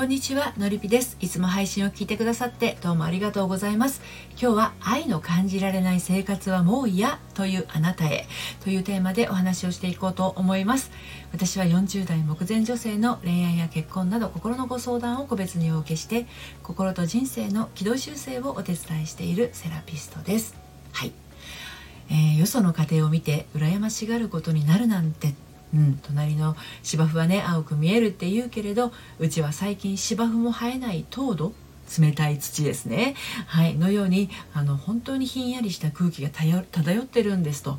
こんにちはのりぴです。いつも配信を聞いてくださってどうもありがとうございます。今日は愛の感じられない生活はもう嫌というあなたへというテーマでお話をしていこうと思います。私は40代目前女性の恋愛や結婚など心のご相談を個別にお受けして心と人生の軌道修正をお手伝いしているセラピストです。はい、えー、よその家庭を見て羨ましがることになるなんてうん、隣の芝生はね青く見えるって言うけれどうちは最近芝生も生えない糖度冷たい土ですね、はい、のようにあの本当にひんやりした空気が漂ってるんですと。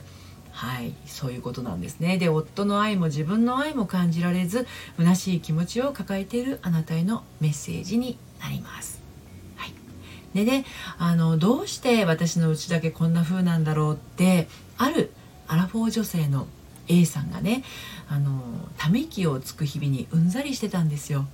はいそういうことなんですねで夫の愛も自分の愛も感じられず虚しい気持ちを抱えているあなたへのメッセージになります。はい、でねあのどうして私のうちだけこんな風なんだろうってあるアラフォー女性の A さんがねあのため息をつく日々にうんざりしてたんですよ。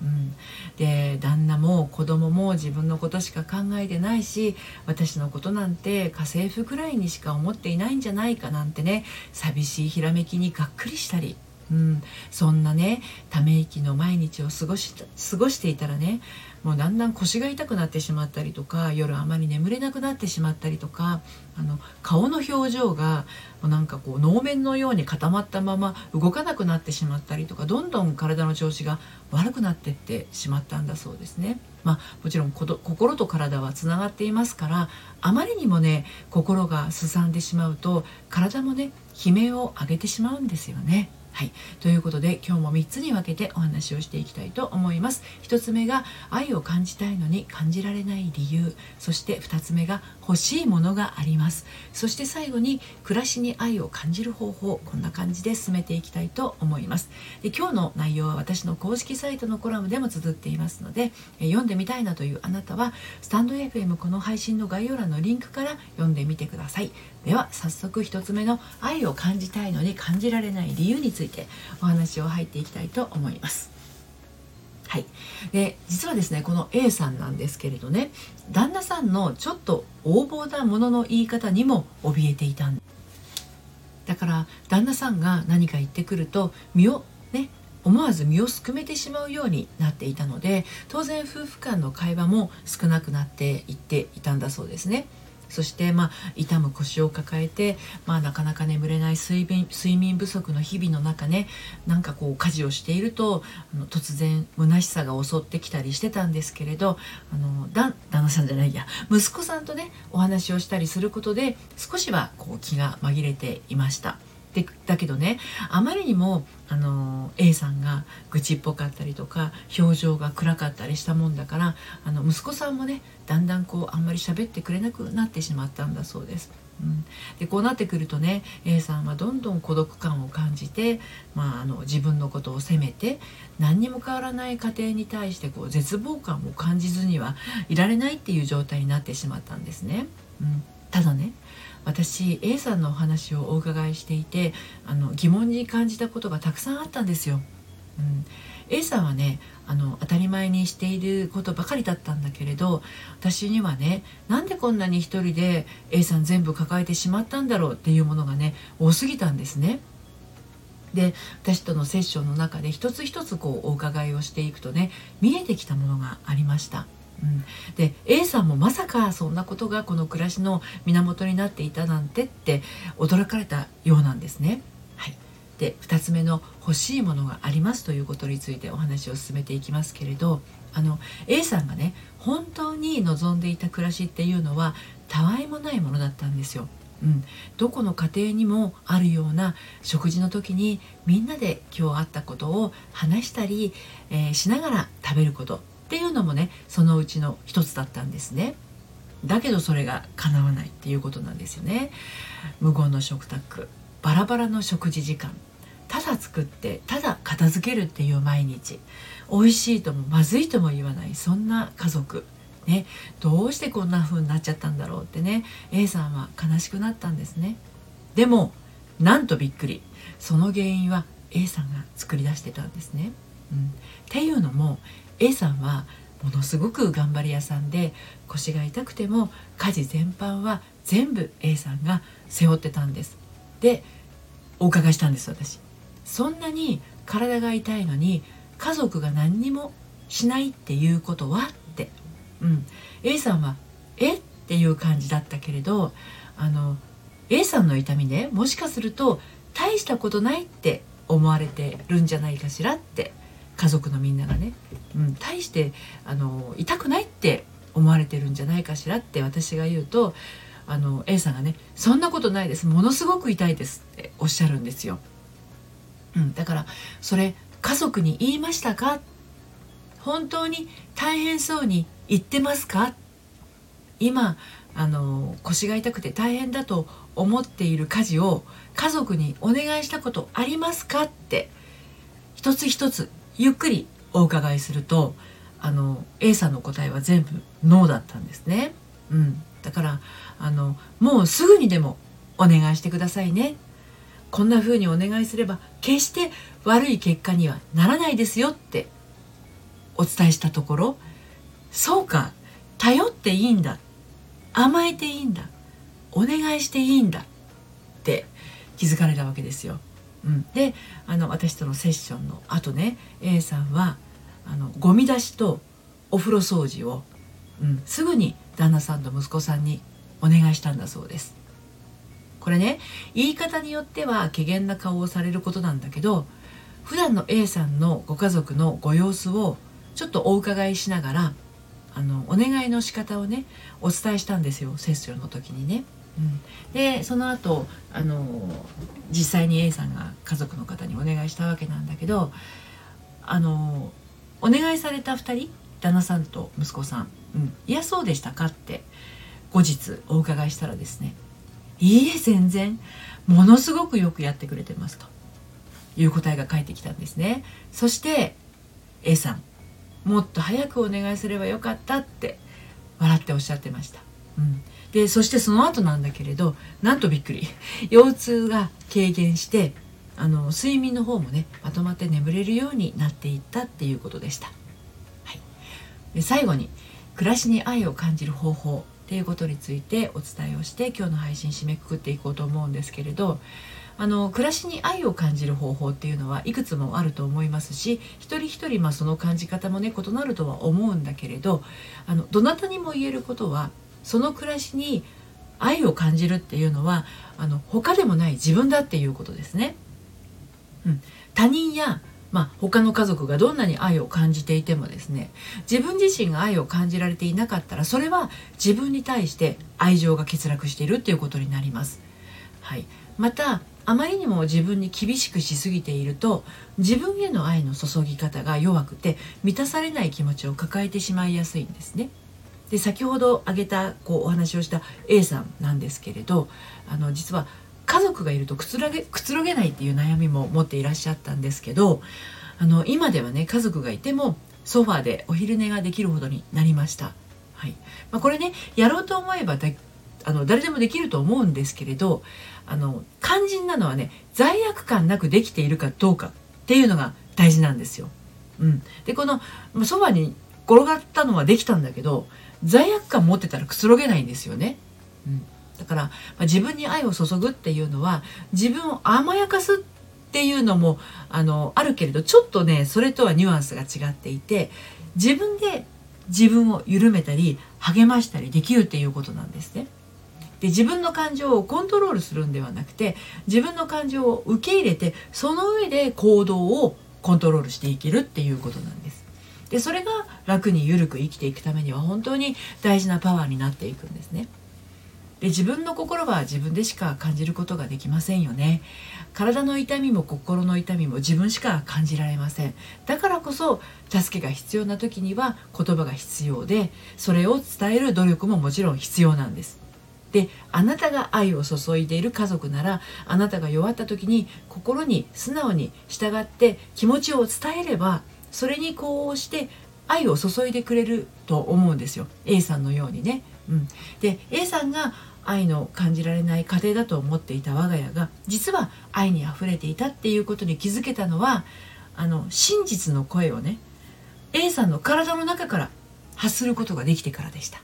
うん、で旦那も子供も自分のことしか考えてないし私のことなんて家政婦くらいにしか思っていないんじゃないかなんてね寂しいひらめきにがっくりしたり、うん、そんなねため息の毎日を過ごし過ごしていたらねもうだんだん腰が痛くなってしまったりとか夜あまり眠れなくなってしまったりとかあの顔の表情がもうなんかこう能面のように固まったまま動かなくなってしまったりとかどんどん体の調子が悪くなってってしまったんだそうですね。まあ、もちろん心と体はつながっていますからあまりにもね心がすさんでしまうと体もね悲鳴を上げてしまうんですよね。はい、ということで今日も3つに分けてお話をしていきたいと思います。1つ目が愛を感じたいのに感じられない理由。そして2つ目が欲しいものがあります。そして最後に暮らしに愛を感じる方法。こんな感じで進めていきたいと思います。で今日の内容は私の公式サイトのコラムでも綴っていますのでえ読んでみたいなというあなたはスタンド FM この配信の概要欄のリンクから読んでみてください。では早速1つ目の愛を感じたいのに感じられない理由についてお話を入っていきたいと思います。はい、で実はですねこの A さんなんですけれどね旦那さんのちょっと横暴なものの言い方にも怯えていたんだから旦那さんが何か言ってくると身をね思わず身をすくめてしまうようになっていたので当然夫婦間の会話も少なくなっていっていたんだそうですね。そしてまあ痛む腰を抱えて、まあ、なかなか眠れない睡眠睡眠不足の日々の中ねなんかこう家事をしているとあの突然虚しさが襲ってきたりしてたんですけれどあの旦那さんじゃないや息子さんとねお話をしたりすることで少しはこう気が紛れていました。でだけどねあまりにもあの A さんが愚痴っぽかったりとか表情が暗かったりしたもんだからあの息子さんもねだんだんこうあんまり喋ってくれなくなってしまったんだそうです。うん、でこうなってくるとね A さんはどんどん孤独感を感じて、まあ、あの自分のことを責めて何にも変わらない家庭に対してこう絶望感を感じずにはいられないっていう状態になってしまったんですね。うん、ただね私 A さんのお話をお伺いしていてあの疑問に感じたことがたくさんあったんですよ。うん、A さんはねあの当たり前にしていることばかりだったんだけれど私にはねなんでこんなに一人で A さん全部抱えてしまったんだろうっていうものがね多すぎたんですね。で私とのセッションの中で一つ一つこうお伺いをしていくとね見えてきたものがありました。うん、で A さんもまさかそんなことがこの暮らしの源になっていたなんてって驚かれたようなんですね。はい、で2つ目の欲しいものがありますということについてお話を進めていきますけれどあの A さんがね本当に望んでいた暮らしっていうのはたわいもないものだったんですよ。うん、どこの家庭にもあるような食事の時にみんなで今日あったことを話したり、えー、しながら食べることっていうのもねそのうちの一つだったんですね。だけどそれが叶わないっていうことなんですよね。無言の食卓バラバラの食事時間ただ作ってただ片付けるっていう毎日美味しいともまずいとも言わないそんな家族ねどうしてこんな風になっちゃったんだろうってね A さんは悲しくなったんですねでもなんとびっくりその原因は A さんが作り出してたんですね、うん、っていうのも A さんはものすごく頑張り屋さんで腰が痛くても家事全般は全部 A さんが背負ってたんです。でお伺いしたんです私。そんなに体が痛いのに家族が何にもしないっていうことはって、うん、A さんは「え？っ?」ていう感じだったけれどあの A さんの痛みねもしかすると大したことないって思われてるんじゃないかしらって。家族のみんながね、うん、大してあの痛くないって思われてるんじゃないかしらって私が言うとあの A さんがね「そんなことないです。ものすごく痛いです」っておっしゃるんですよ。うん、だからそれ家族に言いましたか？本当に大変そうに言ってますか？今あの腰が痛くて大変だと思っている家事を家族にお願いしたことありますか？って一つ一つゆっくりお伺いするとあの A さんの答えは全部ノーだったんですね。うん、だからあのもうすぐにでもお願いしてくださいね。こんな風にお願いすれば決して悪い結果にはならないですよってお伝えしたところそうか頼っていいんだ甘えていいんだお願いしていいんだって気づかれたわけですよ。うん、であの私とのセッションの後ね A さんはあのゴミ出しとお風呂掃除を、うん、すぐに旦那さんと息子さんにお願いしたんだそうです。これね言い方によっては怪げな顔をされることなんだけど普段の A さんのご家族のご様子をちょっとお伺いしながらあのお願いの仕方をねお伝えしたんですよセッションの時にね。でその後あの実際に A さんが家族の方にお願いしたわけなんだけどあのお願いされた2人旦那さんと息子さん「うん、嫌そうでしたか?」って後日お伺いしたらですね「いいえ全然ものすごくよくやってくれてます」という答えが返ってきたんですね。そして A さんもっと早くお願いすればよかったって笑っておっしゃってました。うん、でそしてその後なんだけれどなんとびっくり。腰痛が軽減してあの睡眠の方もねまとまって眠れるようになっていったっていうことでした。はい、で最後に暮らしに愛を感じる方法っていうことについてお伝えをして今日の配信締めくくっていこうと思うんですけれどあの暮らしに愛を感じる方法っていうのはいくつもあると思いますし一人一人まあその感じ方もね異なるとは思うんだけれどあのどなたにも言えることはその暮らしに愛を感じるっていうのはあの他でもない自分だっていうことですね。うん、他人やまあ、他の家族がどんなに愛を感じていてもですね自分自身が愛を感じられていなかったらそれは自分に対して愛情が欠落しているっていうことになります。はい、またあまりにも自分に厳しくしすぎていると自分への愛の注ぎ方が弱くて満たされない気持ちを抱えてしまいやすいんですね。で先ほど挙げたこうお話をした A さんなんですけれどあの実は家族がいるとくつろげくつろげないっていう悩みも持っていらっしゃったんですけどあの今ではね家族がいてもソファーでお昼寝ができるほどになりました。はいまあ、これねやろうと思えばあの誰でもできると思うんですけれどあの肝心なのはね罪悪感なくできているかどうかっていうのが大事なんですよ。うん、でこのそばに転がったのはできたんだけど罪悪感持ってたらくつろげないんですよね。うん、だから、まあ、自分に愛を注ぐっていうのは自分を甘やかすっていうのもあのあるけれどちょっとねそれとはニュアンスが違っていて自分で自分を緩めたり励ましたりできるっていうことなんですね。で自分の感情をコントロールするんではなくて自分の感情を受け入れてその上で行動をコントロールしていけるっていうことなんです。でそれが楽に緩く生きていくためには本当に大事なパワーになっていくんですね。で自分の心は自分でしか感じることができませんよね。体の痛みも心の痛みも自分しか感じられません。だからこそ助けが必要な時には言葉が必要でそれを伝える努力ももちろん必要なんです。であなたが愛を注いでいる家族ならあなたが弱った時に心に素直に従って気持ちを伝えればそれにこうして愛を注いでくれると思うんですよ A さんのようにね。うん、で A さんが愛の感じられない家庭だと思っていた我が家が実は愛にあふれていたっていうことに気づけたのはあの真実の声をね A さんの体の中から発することができてからでした。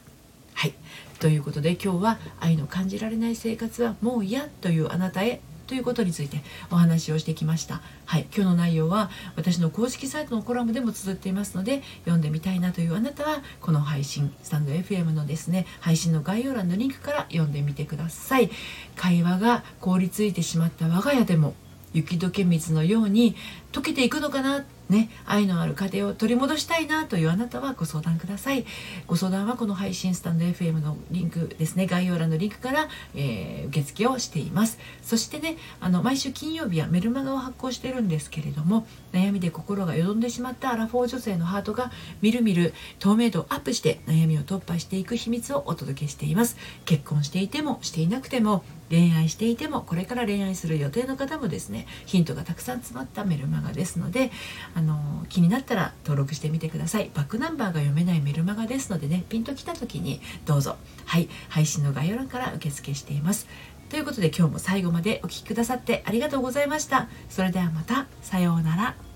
はいということで今日は愛の感じられない生活はもう嫌というあなたへということについてお話をしてきました。はい。今日の内容は私の公式サイトのコラムでも綴っていますので読んでみたいなというあなたはこの配信スタンド FM のですね配信の概要欄のリンクから読んでみてください。会話が凍りついてしまった我が家でも雪解け水のように溶けていくのかなね、愛のある家庭を取り戻したいなというあなたはご相談ください。ご相談はこの配信スタンド FM のリンクですね。概要欄のリンクから、えー、受付をしています。そしてねあの毎週金曜日はメルマガを発行してるんですけれども悩みで心がよどんでしまったアラフォー女性のハートがみるみる透明度をアップして悩みを突破していく秘密をお届けしています。結婚していてもしていなくても恋愛していてもこれから恋愛する予定の方もですねヒントがたくさん詰まったメルマガですのであの気になったら登録してみてください。バックナンバーが読めないメルマガですのでねピンときた時にどうぞ。はい。配信の概要欄から受付しています。ということで今日も最後までお聴きくださってありがとうございました。それではまた。さようなら。